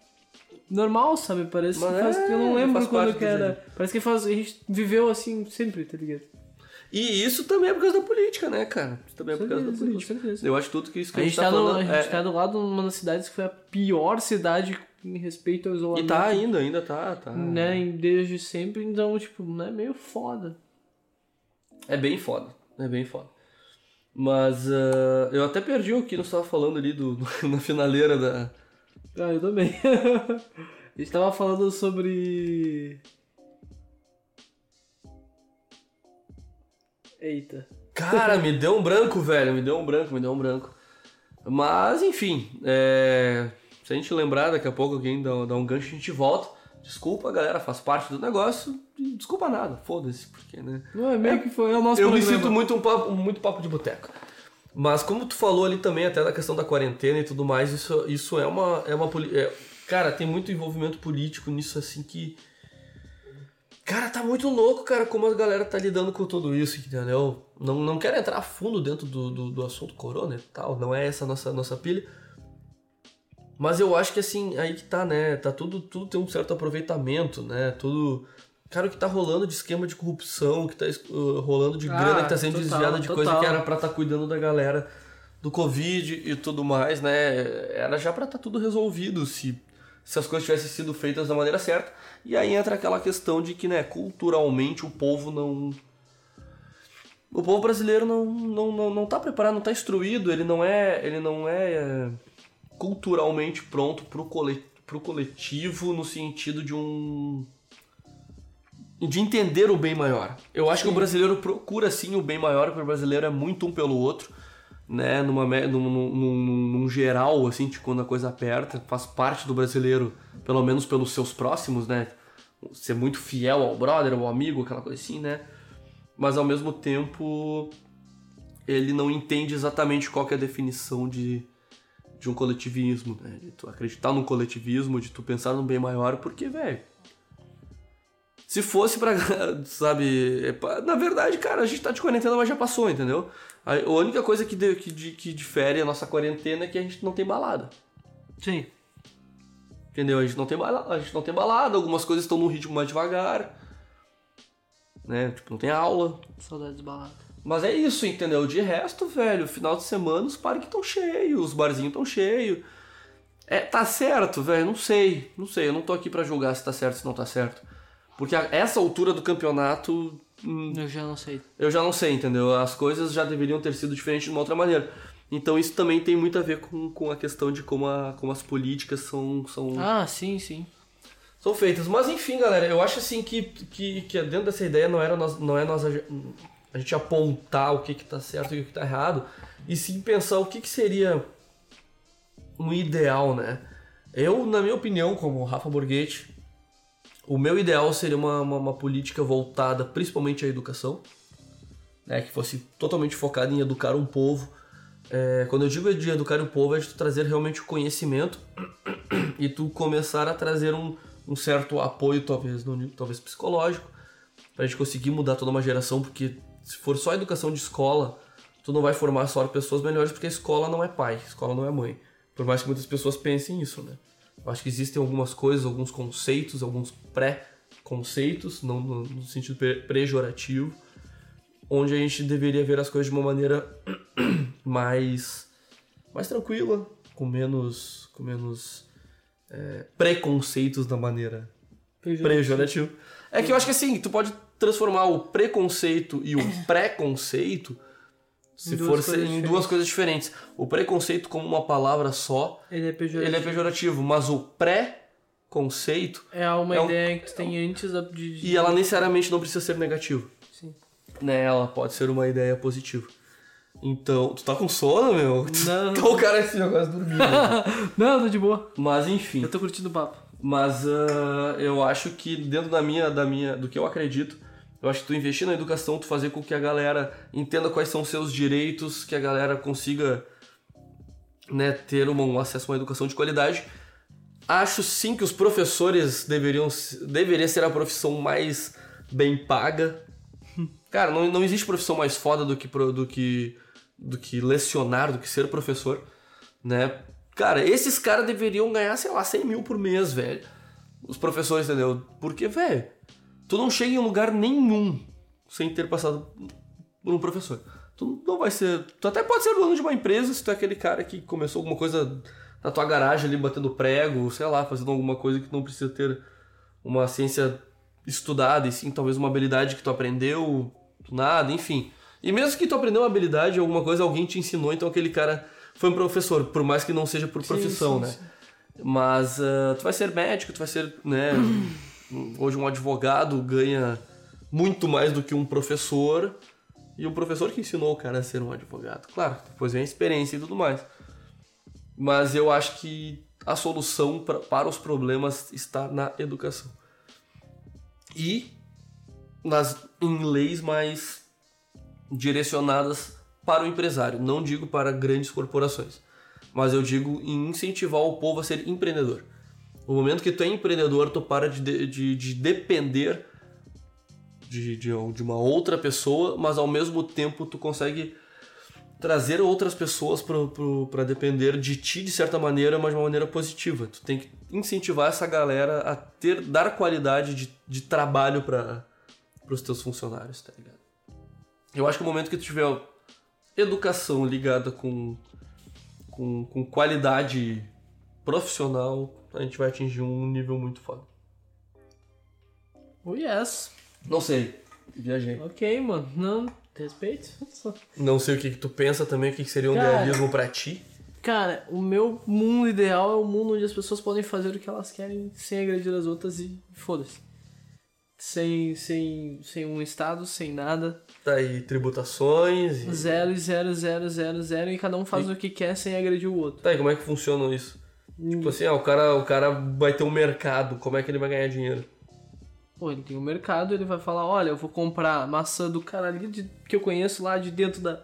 normal, sabe? Parece Mas que faz, é, eu não lembro faz quando que era. Parece que faz, a gente viveu assim sempre, tá ligado? E isso também é por causa da política, né, cara? Isso também é por causa da política. certeza. Eu acho tudo que isso que A a gente, gente, tá, tá no, falando. a gente é- tá do lado de uma das cidades que foi a pior cidade em respeito ao E isolamento. tá ainda, ainda tá. tá. Né, desde sempre, então, tipo, né, meio foda. É bem foda. É bem foda. Mas ah, eu até perdi o que nós tava falando ali do, (laughs) na finaleira da. Ah, eu também. (laughs) a gente tava falando sobre. Eita. Cara, me deu um branco, velho. Me deu um branco, me deu um branco. Mas, enfim. é, Se a gente lembrar daqui a pouco alguém dá, dá um gancho, a gente volta. Desculpa, galera, faz parte do negócio. Desculpa nada, foda-se, porque, né? Não, é meio que foi é o nosso Eu me programa. sinto muito um papo, muito papo de boteco. Mas como tu falou ali também, até da questão da quarentena e tudo mais, isso, isso é uma. É uma é- cara, tem muito envolvimento político nisso, assim, que. Cara, tá muito louco, cara, como a galera tá lidando com tudo isso, entendeu? Não, não quero entrar a fundo dentro do, do, do assunto corona e tal, não é essa a nossa, nossa pilha. Mas eu acho que assim, aí que tá, né? Tá tudo, tudo tem um certo aproveitamento, né? Tudo. Cara, o que tá rolando de esquema de corrupção, o que tá uh, rolando de Ah, grana que tá sendo total, desviada de coisa total. que era pra estar tá cuidando da galera do Covid e tudo mais, né? Era já pra estar tá tudo resolvido se, se as coisas tivessem sido feitas da maneira certa. E aí entra aquela questão de que, né, culturalmente o povo não. O povo brasileiro não, não, não, não tá preparado, não tá instruído, ele não é. Ele não é. é culturalmente pronto pro, cole, pro coletivo no sentido de um. de entender o bem maior. Eu acho que o brasileiro procura sim o bem maior, porque o brasileiro é muito um pelo outro, né? Numa, num, num, num- geral, assim, de quando a coisa aperta, faz parte do brasileiro, pelo menos pelos seus próximos, né? Ser muito fiel ao brother, ao amigo, aquela coisa assim, né? Mas ao mesmo tempo ele não entende exatamente qual é a definição de, de um coletivismo, né? De tu acreditar num coletivismo, de tu pensar num bem maior, porque, velho. Se fosse pra, (laughs) sabe, é na verdade, cara, a gente tá de quarentena, mas já passou, entendeu? A única coisa que, de- que, di- que difere a nossa quarentena é que a gente não tem balada. Sim. Entendeu? A gente não tem balada, a gente não tem balada, algumas coisas estão num ritmo mais devagar. Né? Tipo, não tem aula. Saudades baladas. Mas é isso, entendeu? De resto, velho, final de semana os parques estão cheios, os barzinhos estão cheios. É, tá certo, velho? Não sei. Não sei, eu não tô aqui pra julgar se tá certo ou se não tá certo. Porque a essa altura do campeonato, hum, Eu já não sei. eu já não sei, entendeu? As coisas já deveriam ter sido diferentes de uma outra maneira. Então isso também tem muito a ver com, com a questão de como, a, como as políticas são, são, Ah, sim, sim. são feitas. Mas enfim, galera, eu acho assim que, que, que dentro dessa ideia não, era nós, não é nós a, a gente apontar o que, que tá certo e o que tá errado, e sim pensar o que, que seria um ideal, né? Eu, na minha opinião, como Rafa Borghetti, o meu ideal seria uma, uma, uma política voltada principalmente à educação, né? Que fosse totalmente focada em educar um povo. É, quando eu digo de educar o povo, é de trazer realmente o conhecimento (coughs) e tu começar a trazer um, um certo apoio, talvez, no, talvez psicológico, pra gente conseguir mudar toda uma geração, porque se for só educação de escola, tu não vai formar só pessoas melhores, porque a escola não é pai, a escola não é mãe. Por mais que muitas pessoas pensem isso, né? Eu acho que existem algumas coisas, alguns conceitos, alguns pré-conceitos, não no, sentido pe- pejorativo, onde a gente deveria ver as coisas de uma maneira (clears throat) mais mais tranquila, com menos com menos é, preconceitos da maneira pejorativo. É que eu acho que assim, tu pode transformar o preconceito e o preconceito se duas for em diferentes. duas coisas diferentes. O preconceito como uma palavra só, Ele é pejorativo. ele é pejorativo, mas o pré-conceito É uma É um- ideia que tu tem antes da- de... de- e ela necessariamente não precisa ser negativo. Sim. Né, ela pode ser uma ideia positiva. Então, tu tá com sono, meu? Não. (laughs) Tá o cara assim, agora dormindo. (laughs) Não, tô de boa. Mas enfim. Eu tô curtindo o papo. Mas ah, eu acho que dentro da minha, da minha, do que eu acredito, eu acho que tu investir na educação, tu fazer com que a galera entenda quais são os seus direitos, que a galera consiga né, ter uma- um acesso a uma educação de qualidade. Acho sim que os professores deveriam deveria ser a profissão mais bem paga. (laughs) Cara, não, não existe profissão mais foda do que, do que do que lecionar, do que ser professor, né? Cara, esses caras deveriam ganhar, sei lá, 100 mil por mês, velho. Os professores, entendeu? Porque, velho, tu não chega em lugar nenhum sem ter passado por um professor. Tu não vai ser. Tu até pode ser dono de uma empresa se tu é aquele cara que começou alguma coisa na tua garagem ali batendo prego, sei lá, fazendo alguma coisa que não precisa ter uma ciência estudada, e sim talvez uma habilidade que tu aprendeu do nada, enfim. E mesmo que tu aprendeu uma habilidade, alguma coisa, alguém te ensinou, então aquele cara foi um professor, por mais que não seja por profissão, sim, né? sim. Mas ah, tu vai ser médico, tu vai ser, né? Hoje um advogado ganha muito mais do que um professor. E o professor que ensinou o cara a ser um advogado. Claro, depois vem a experiência e tudo mais. Mas eu acho que a solução pra, para os problemas está na educação. E nas, em leis mais direcionadas para o empresário. Não digo para grandes corporações, mas eu digo em incentivar o povo a ser empreendedor. No momento que tu é empreendedor, tu para de, de, de- de depender de, de, de uma outra pessoa, mas ao mesmo tempo tu consegue trazer outras pessoas para depender de ti de certa maneira, mas de uma maneira positiva. Tu tem que incentivar essa galera a ter dar qualidade de, de trabalho para os teus funcionários, tá ligado? Eu acho que no momento que tu tiver educação ligada com, com, com qualidade profissional, a gente vai atingir um nível muito foda. Oh, yes. Não sei, viajei. Ok, mano. Não, respeito. (laughs) Não sei o que, que tu pensa também, o que, que seria um Cara. idealismo pra ti. Cara, o meu mundo ideal é o mundo onde as pessoas podem fazer o que elas querem sem agredir as outras e foda-se. Sem, sem, sem um estado, sem nada. Tá aí tributações e... Zero e zero, zero, zero, zero. E cada um faz o que quer sem agredir o outro. Tá, e como é que funciona isso? Tipo assim, ah, o cara, o cara vai ter um mercado, como é que ele vai ganhar dinheiro? Pô, ele tem um mercado, ele vai falar, olha, eu vou comprar maçã do cara ali de- que eu conheço lá de dentro da,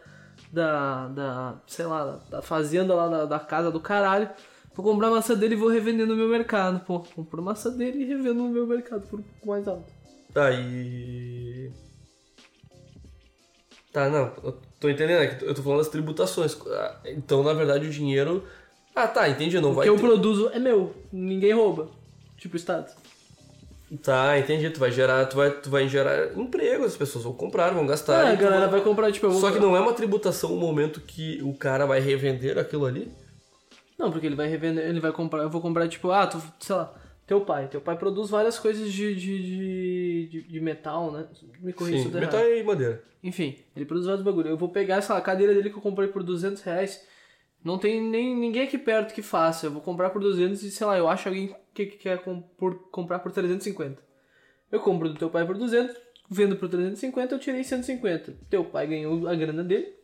da, da sei lá, da fazenda lá da, da casa do caralho. Vou comprar maçã dele e vou revender no meu mercado. Pô, compro maçã dele e revendo no meu mercado por um pouco mais alto. Tá, e... Tá, não, eu tô entendendo, é que eu tô falando das tributações. Ah, Então, na verdade, o dinheiro... Ah, tá, entendi, não O vai... que eu ter- produzo é meu, ninguém rouba. Tipo Estado. Tá, entendi, tu vai gerar, tu vai, tu vai gerar emprego, as pessoas vão comprar, vão gastar. Ah, a e tu galera vai- comprar, tipo. Só que não é uma tributação o momento que o cara vai revender aquilo ali? Não, porque ele vai revender, ele vai comprar, eu vou comprar, tipo, ah, tu, sei lá, teu pai. Teu pai produz várias coisas de, de, de, de, metal, né? Me corrija se eu metal errado. e madeira. Enfim, ele produz vários bagulho. Eu vou pegar, sei lá, a cadeira dele que eu comprei por 200 reais. Não tem nem ninguém aqui perto que faça. Eu vou comprar por 200 e, sei lá, eu acho alguém que, que quer com- por, comprar por 350. Eu compro do teu pai por 200, vendo por 350, eu tirei 150. Teu pai ganhou a grana dele.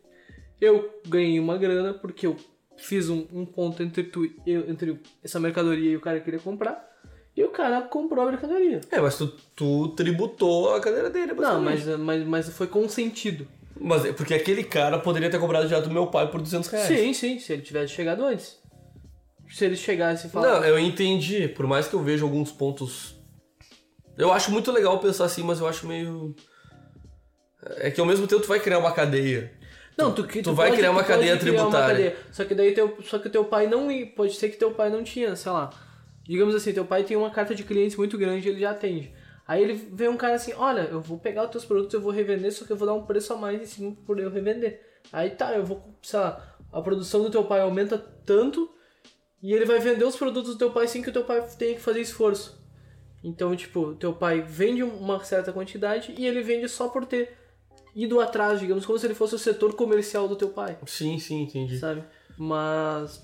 Eu ganhei uma grana porque eu fiz um, um ponto entre, tu, eu, entre essa mercadoria e o cara que queria comprar. E o cara comprou a mercadoria. É, mas tu, tu tributou a cadeira dele, Não, mas, mas, mas foi consentido. Mas é porque aquele cara poderia ter comprado já do meu pai por 200 reais. Sim, sim, se ele tivesse chegado antes. se eles chegassem e falassem. Não, eu entendi. Por mais que eu veja alguns pontos. Eu acho muito legal pensar assim, mas eu acho meio. É que ao mesmo tempo tu vai criar uma cadeia. Não, tu, tu, tu vai pode- criar uma tu cadeia criar uma tributária. cadeia. Só que daí teu, só que teu pai não pode ser que teu pai não tinha, sei lá. Digamos assim, teu pai tem uma carta de clientes muito grande, ele já atende. Aí ele vê um cara assim, olha, eu vou pegar os teus produtos, eu vou revender, só que eu vou dar um preço a mais em cima por eu revender. Aí tá, eu vou, sei lá, a produção do teu pai aumenta tanto e ele vai vender os produtos do teu pai sem que o teu pai tenha que fazer esforço. Então, tipo, teu pai vende uma certa quantidade e ele vende só por ter ido atrás, digamos, como se ele fosse o setor comercial do teu pai, Sim, sim, entendi. sabe? Mas,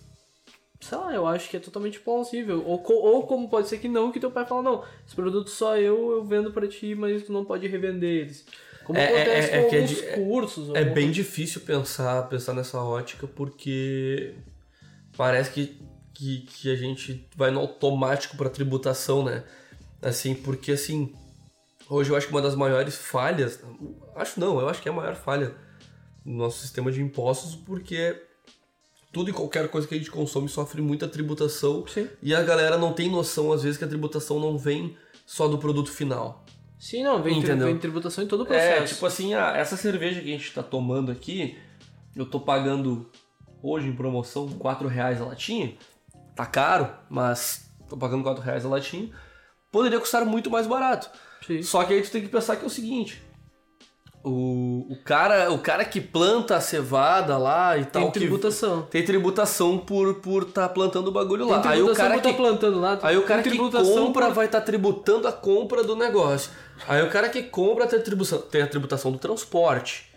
sei lá, eu acho que é totalmente plausível. Ou, ou como pode ser que não, que teu pai fala, não, esse produto só eu, eu vendo pra ti, mas tu não pode revender eles. Como É- acontece é- é com que é alguns de- cursos. É bem difícil pensar, pensar nessa ótica porque parece que, que, que a gente vai no automático para tributação, né? Assim, porque assim, hoje eu acho que uma das maiores falhas, acho não, eu acho que é a maior falha no nosso sistema de impostos, porque tudo e qualquer coisa que a gente consome sofre muita tributação Sim. e a galera não tem noção, às vezes, que a tributação não vem só do produto final. Sim, não, vem, Entendeu? vem tributação em todo o É, processo. tipo assim, ah, essa cerveja que a gente tá tomando aqui, eu tô pagando hoje em promoção 4 reais a latinha. Tá caro, mas tô pagando 4 reais a latinha. Poderia custar muito mais barato. Sim. Só que aí tu tem que pensar que é o seguinte. O, o, cara, o cara que planta a cevada lá e Tem tal. que- tributação. tem tributação por por tá plantando o bagulho Tem lá. Aí o cara por tá que plantando lá. Aí o cara tem que compra por- vai estar tributando a compra do negócio. Aí o cara que compra tem a tributação, tem a tributação do transporte.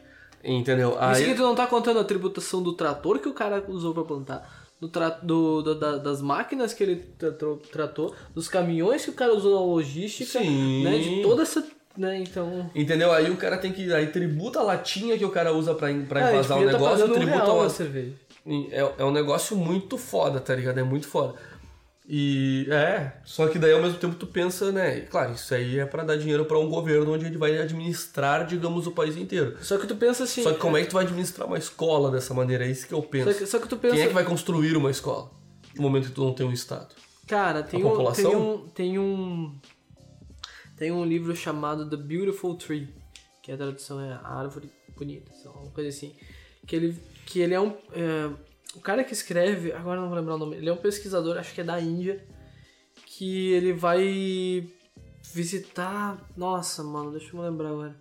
Entendeu? Isso Aí, que tu não tá contando a tributação do trator que o cara usou pra plantar, do tra- do, do- da- das máquinas que ele tratou, tratou, dos caminhões que o cara usou na logística, Sim. né? De toda essa. Né, então. entendeu? Aí o cara tem que. Aí tributa a latinha que o cara usa pra, pra Ah, a envasar o tá negócio, um tributa real uma- na cerveja. É, é um negócio muito foda, tá ligado? É muito foda. E é, só que daí ao mesmo tempo tu pensa, né? e Claro, isso aí é pra dar dinheiro pra um governo onde ele vai administrar, digamos, o país inteiro. Só que tu pensa assim. Só que como é que tu vai administrar uma escola dessa maneira? É isso que eu penso. Só que, só que tu pensa. Quem é que vai construir uma escola no momento que tu não tem um Estado? Cara, tem A um, população? tem um. Tem um. Tem um livro chamado The Beautiful Tree, que a tradução é a árvore bonita, sei lá, uma coisa assim. Que ele, que ele é um. é, o cara que escreve, agora não vou lembrar o nome, ele é um pesquisador, acho que é da Índia, que ele vai visitar. Nossa, mano, deixa eu me lembrar agora.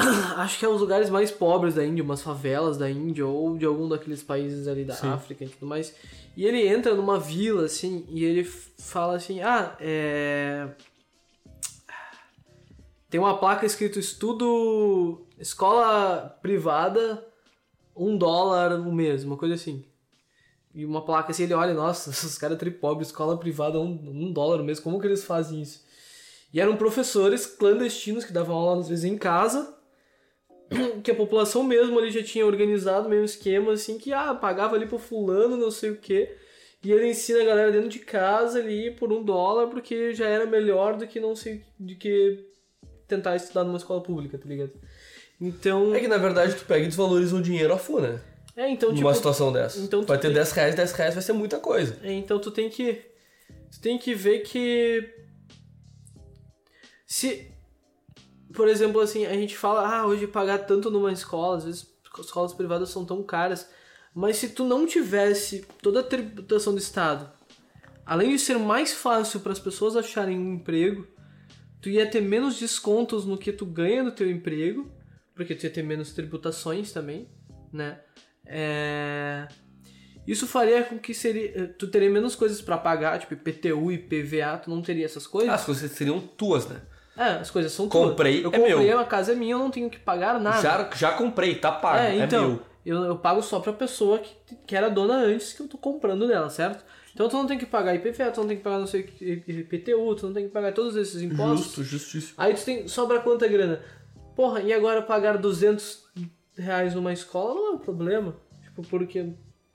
(coughs) Acho que é os lugares mais pobres da Índia, umas favelas da Índia ou de algum daqueles países ali da África e tudo mais. E ele entra numa vila, assim, e ele fala assim: Ah, é. Tem uma placa escrito estudo. Escola privada, um dólar o mês, uma coisa assim. E uma placa assim, ele olha, nossa, (laughs) esses caras tripobres, escola privada, um, um dólar o mês, como que eles fazem isso? E eram professores clandestinos que davam aula às vezes em casa, (clears throat) que a população mesmo ali já tinha organizado meio esquema assim, que ah, pagava ali pro fulano, não sei o quê, e ele ensina a galera dentro de casa ali por um dólar, porque já era melhor do que não sei, do que tentar estudar numa escola pública, tá ligado? Então, É que na verdade tu pega e desvaloriza o dinheiro a full, né? é, então Numa tipo, situação dessa. então vai ter tem- 10 reais, 10 reais vai ser muita coisa. É, então tu tem que. Tu tem que ver que. Se. Por exemplo, assim, a gente fala, ah, hoje pagar tanto numa escola, às vezes escolas privadas são tão caras. Mas se tu não tivesse toda a tributação do Estado, além de ser mais fácil para as pessoas acharem um emprego, tu ia ter menos descontos no que tu ganha no teu emprego, porque tu ia ter menos tributações também, né? É... Isso faria com que seria, tu teria menos coisas para pagar, tipo IPTU e PVA, tu não teria essas coisas. As coisas seriam tuas, né? É, as coisas são Comprei, tuas. é Eu comprei, meu. a casa é minha, eu não tenho que pagar nada. Já, já comprei, tá pago, é, é, então, meu. eu, eu pago só pra pessoa que, que era dona antes que eu tô comprando dela, certo? Então tu não tem que pagar IPVA, tu não tem que pagar não sei o IPTU, tu não tem que pagar todos esses impostos. Justo, justíssimo. Aí tu tem, sobra quanta grana? Porra, e agora pagar 200 reais numa escola não é um problema. Tipo, porque,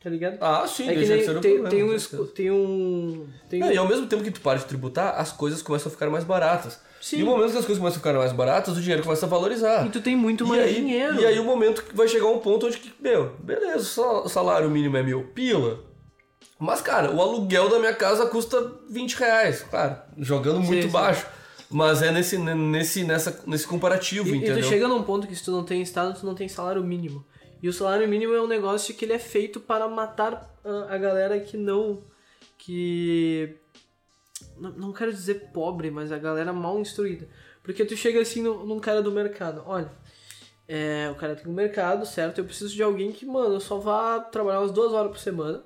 tá ligado? Ah, sim, é que nem tem, problema, tem, um, certeza. tem um... Tem um É, e ao mesmo tempo que tu para de tributar, as coisas começam a ficar mais baratas. Sim. E no momento que as coisas começam a ficar mais baratas, o dinheiro começa a valorizar. E tu tem muito E mais aí, dinheiro. e aí o momento que vai chegar um ponto onde que, meu, beleza, o o salário mínimo é mil pila, Mas, cara, o aluguel da minha casa custa 20 reais, claro, jogando muito Sim, sim. baixo. Mas é nesse, nesse, nessa, nesse comparativo, E, e entendeu? tu chega num ponto que se tu não tem estado, tu não tem salário mínimo. E o salário mínimo é um negócio que ele é feito para matar ah, a galera que não. que. Não, não quero dizer pobre, mas a galera mal instruída. Porque tu chega assim no- num cara do mercado, olha. É, o cara tem um mercado, certo? Eu preciso de alguém que, mano, só vá trabalhar umas duas horas por semana.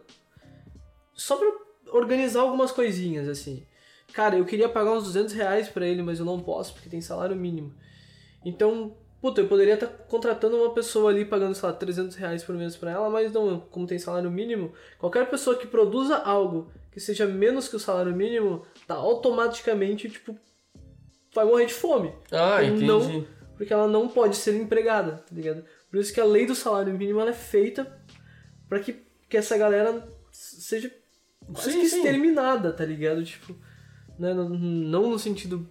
Só pra organizar algumas coisinhas, assim. Cara, eu queria pagar uns 200 reais pra ele, mas eu não posso porque tem salário mínimo. Então, puta, eu poderia estar contratando uma pessoa ali pagando, sei lá, 300 reais por mês pra ela, mas não, como tem salário mínimo, qualquer pessoa que produza algo que seja menos que o salário mínimo, tá automaticamente, tipo, vai morrer de fome. Ah, Então, entendi. Não, porque ela não pode ser empregada, tá ligado? Por isso que a lei do salário mínimo ela é feita pra que, que essa galera seja quase Sim, que sim. exterminada, tá ligado? Tipo, né? não, no sentido,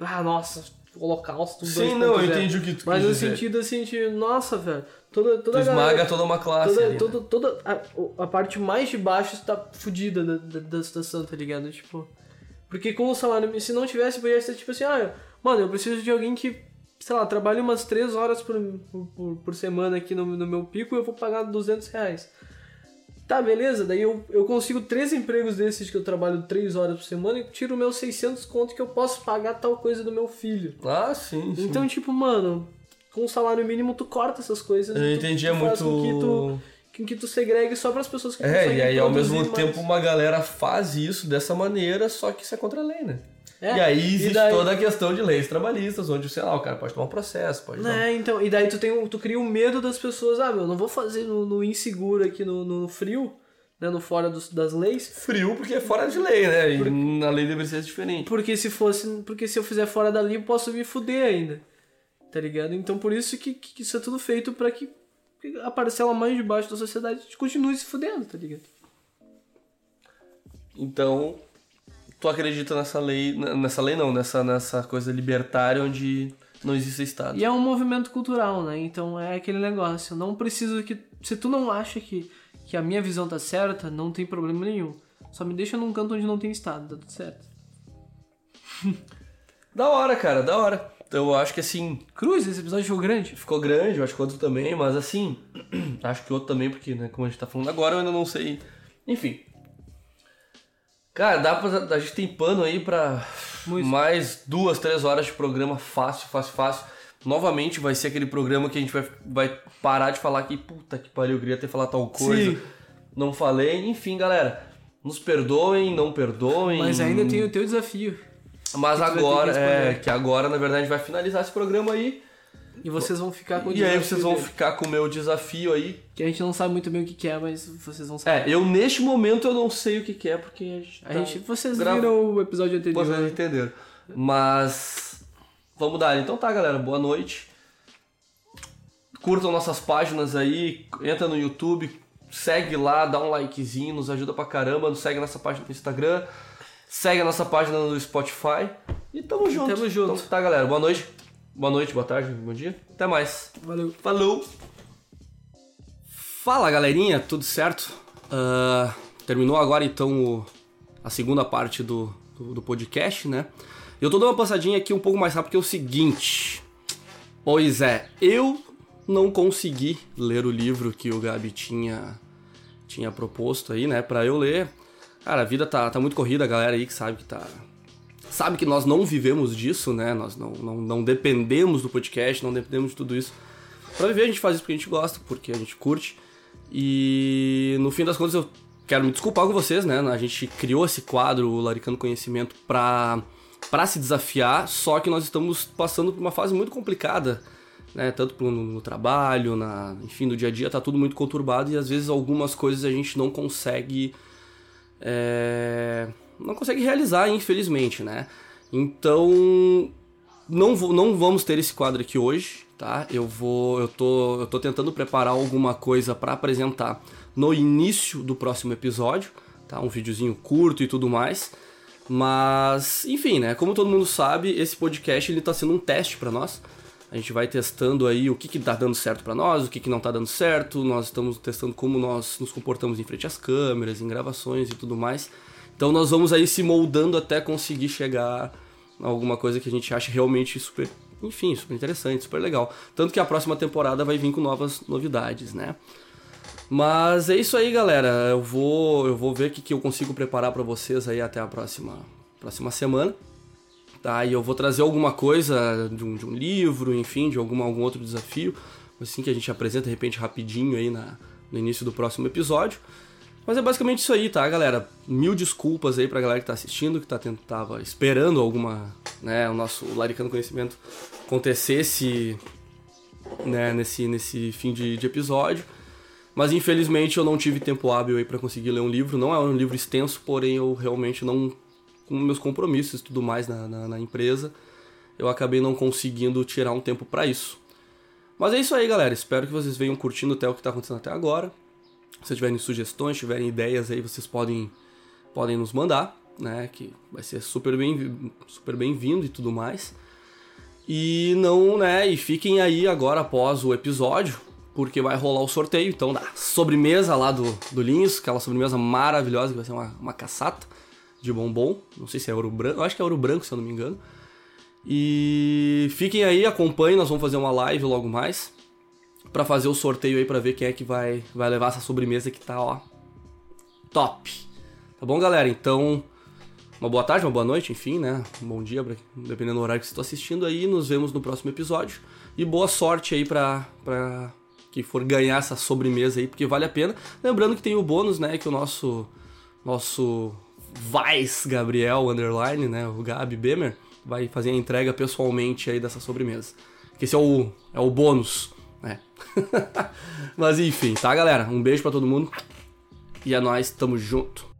ah, nossa, holocausto. Sim, não, eu 2.0, entendi o que tu Mas no dizer. sentido assim, de, nossa, velho, toda, Tu toda a esmaga galera, toda uma classe toda, ali, né? toda, toda a, a parte mais de baixo está fodida da, da, da situação, tá ligado? Tipo, porque com o salário se não tivesse, poderia ser tipo assim, ah, mano, eu preciso de alguém que, sei lá, trabalhe umas 3 horas por, por, por semana aqui no, no meu pico e eu vou pagar 200 reais. Tá, beleza, daí eu, eu consigo três empregos desses que eu trabalho 3 horas por semana e tiro meus 600 conto que eu posso pagar tal coisa do meu filho. Ah, sim, sim. Então, tipo, mano, com o salário mínimo tu corta essas coisas. eu entendi, é muito... com que tu, com que tu segregue só pras pessoas que É, e aí ao mesmo mais. tempo uma galera faz isso dessa maneira, só que isso é contra a lei, né? É, E aí existe daí- toda a questão de leis trabalhistas, onde, sei lá, o cara pode tomar um processo, pode. Né, então, e daí tu, tem, um- tu cria o medo das pessoas, ah, meu, não vou fazer no, no inseguro aqui, no, no frio, né, no fora dos, das leis, Frio porque é fora de lei, né? E na lei deveria ser diferente. porque se fosse, porque se eu fizer fora da lei eu posso me fuder ainda, tá ligado? Então por isso que, que isso é tudo feito pra que que a parcela mais de baixo da sociedade continue se fudendo, tá ligado? Então, tu acredita nessa lei, nessa lei não, nessa, nessa coisa libertária onde não existe Estado. E é um movimento cultural, né? Então é aquele negócio. Não preciso que. Se tu não acha que, que a minha visão tá certa, não tem problema nenhum. Só me deixa num canto onde não tem Estado, tá tudo certo. (laughs) Da hora, cara, da hora. Eu acho que assim, Cruz, esse episódio ficou grande. ficou grande, eu acho que outro também, mas assim, (clears throat) acho que outro também, porque, né, como a gente tá falando agora, eu ainda não sei. Enfim. Cara, dá pra. A gente tem pano aí pra Muito. mais duas, três horas de programa fácil, fácil, fácil. Novamente vai ser aquele programa que a gente vai, vai parar de falar que, puta que pariu, eu queria ter falado tal coisa. Sim. Não falei. Enfim, galera. Nos perdoem, não perdoem. Mas ainda tem o teu desafio. Mas que agora, que é, que agora, na verdade, a gente vai finalizar esse programa aí. E vocês vão ficar com o E aí vocês vão dele. ficar com o meu desafio aí. Que a gente não sabe muito bem o que que é, mas vocês vão saber. É, eu neste momento eu não sei o que, que é, porque a gente. a tá gente, vocês grava- viram o episódio anterior. Vocês entenderam. Mas. Vamos dar. Então tá, galera. Boa noite. Curtam nossas páginas aí. Entra no YouTube. Segue lá, dá um likezinho, nos ajuda pra caramba. Nos segue nossa página no Instagram. Segue a nossa página no Spotify. E tamo junto. Tamo junto. Então tá, galera. Boa noite. Boa noite, boa tarde, bom dia. Até mais. Valeu. Falou! Fala galerinha, tudo certo? Ah, terminou agora então o- a segunda parte do, do, do podcast, né? Eu tô dando uma passadinha aqui um pouco mais rápido que é o seguinte. Pois é, eu não consegui ler o livro que o Gabi tinha, tinha proposto aí, né, pra eu ler. Cara, a vida tá, tá muito corrida, a galera aí que sabe que tá, sabe que nós não vivemos disso, né? Nós não, não, não dependemos do podcast, não dependemos de tudo isso. Pra viver a gente faz isso porque a gente gosta, porque a gente curte. E no fim das contas eu quero me desculpar com vocês, né? A gente criou esse quadro, o Laricando Conhecimento, pra, pra se desafiar, só que nós estamos passando por uma fase muito complicada, né? Tanto no, no trabalho, na, enfim, no dia a dia tá tudo muito conturbado e às vezes algumas coisas a gente não consegue é, não consegue realizar, infelizmente, né? Então, não, vou- não vamos ter esse quadro aqui hoje, tá? Eu vou, eu tô, eu tô tentando preparar alguma coisa para apresentar no início do próximo episódio, tá? Um videozinho curto e tudo mais. Mas, enfim, né? Como todo mundo sabe, esse podcast ele tá sendo um teste para nós. A gente vai testando aí o que, que tá dando certo para nós, o que, que não tá dando certo. Nós estamos testando como nós nos comportamos em frente às câmeras, em gravações e tudo mais. Então nós vamos aí se moldando até conseguir chegar a alguma coisa que a gente ache realmente super, enfim, super interessante, super legal. Tanto que a próxima temporada vai vir com novas novidades, né? Mas é isso aí, galera. Eu vou, eu vou ver o que, que eu consigo preparar para vocês aí até a próxima, próxima semana tá? E eu vou trazer alguma coisa de um, de um livro, enfim, de alguma, algum outro desafio, assim que a gente apresenta de repente rapidinho aí na, no início do próximo episódio. Mas é basicamente isso aí, tá, galera? Mil desculpas aí pra galera que tá assistindo, que tá tentava esperando alguma, né, o nosso Laricano Conhecimento acontecesse, né, nesse, nesse fim de, de episódio. Mas infelizmente eu não tive tempo hábil aí para conseguir ler um livro. Não é um livro extenso, porém eu realmente não com meus compromissos e tudo mais na, na, na empresa, eu acabei não conseguindo tirar um tempo para isso. Mas é isso aí, galera. Espero que vocês venham curtindo até o que está acontecendo até agora. Se tiverem sugestões, tiverem ideias aí, vocês podem, podem nos mandar, né? Que vai ser super bem, super bem-vindo e tudo mais. E não, né? E fiquem aí agora após o episódio, porque vai rolar o sorteio. Então, da sobremesa lá do, do Linhos, aquela sobremesa maravilhosa que vai ser uma, uma caçata de bombom. Não sei se é ouro branco, acho que é ouro branco, se eu não me engano. E fiquem aí, acompanhem, nós vamos fazer uma live logo mais para fazer o sorteio aí para ver quem é que vai vai levar essa sobremesa que tá, ó, top. Tá bom, galera? Então, uma boa tarde, uma boa noite, enfim, né? Um bom dia, dependendo do horário que você está assistindo aí. Nos vemos no próximo episódio. E boa sorte aí pra, pra que for ganhar essa sobremesa aí, porque vale a pena. Lembrando que tem o bônus, né? Que o nosso, nosso Vice Gabriel Underline, né? O Gabi Bemer, vai fazer a entrega pessoalmente aí dessa sobremesa. Que esse é o, é o bônus, né? (laughs) Mas enfim, tá, galera? Um beijo para todo mundo. E é nóis, tamo junto.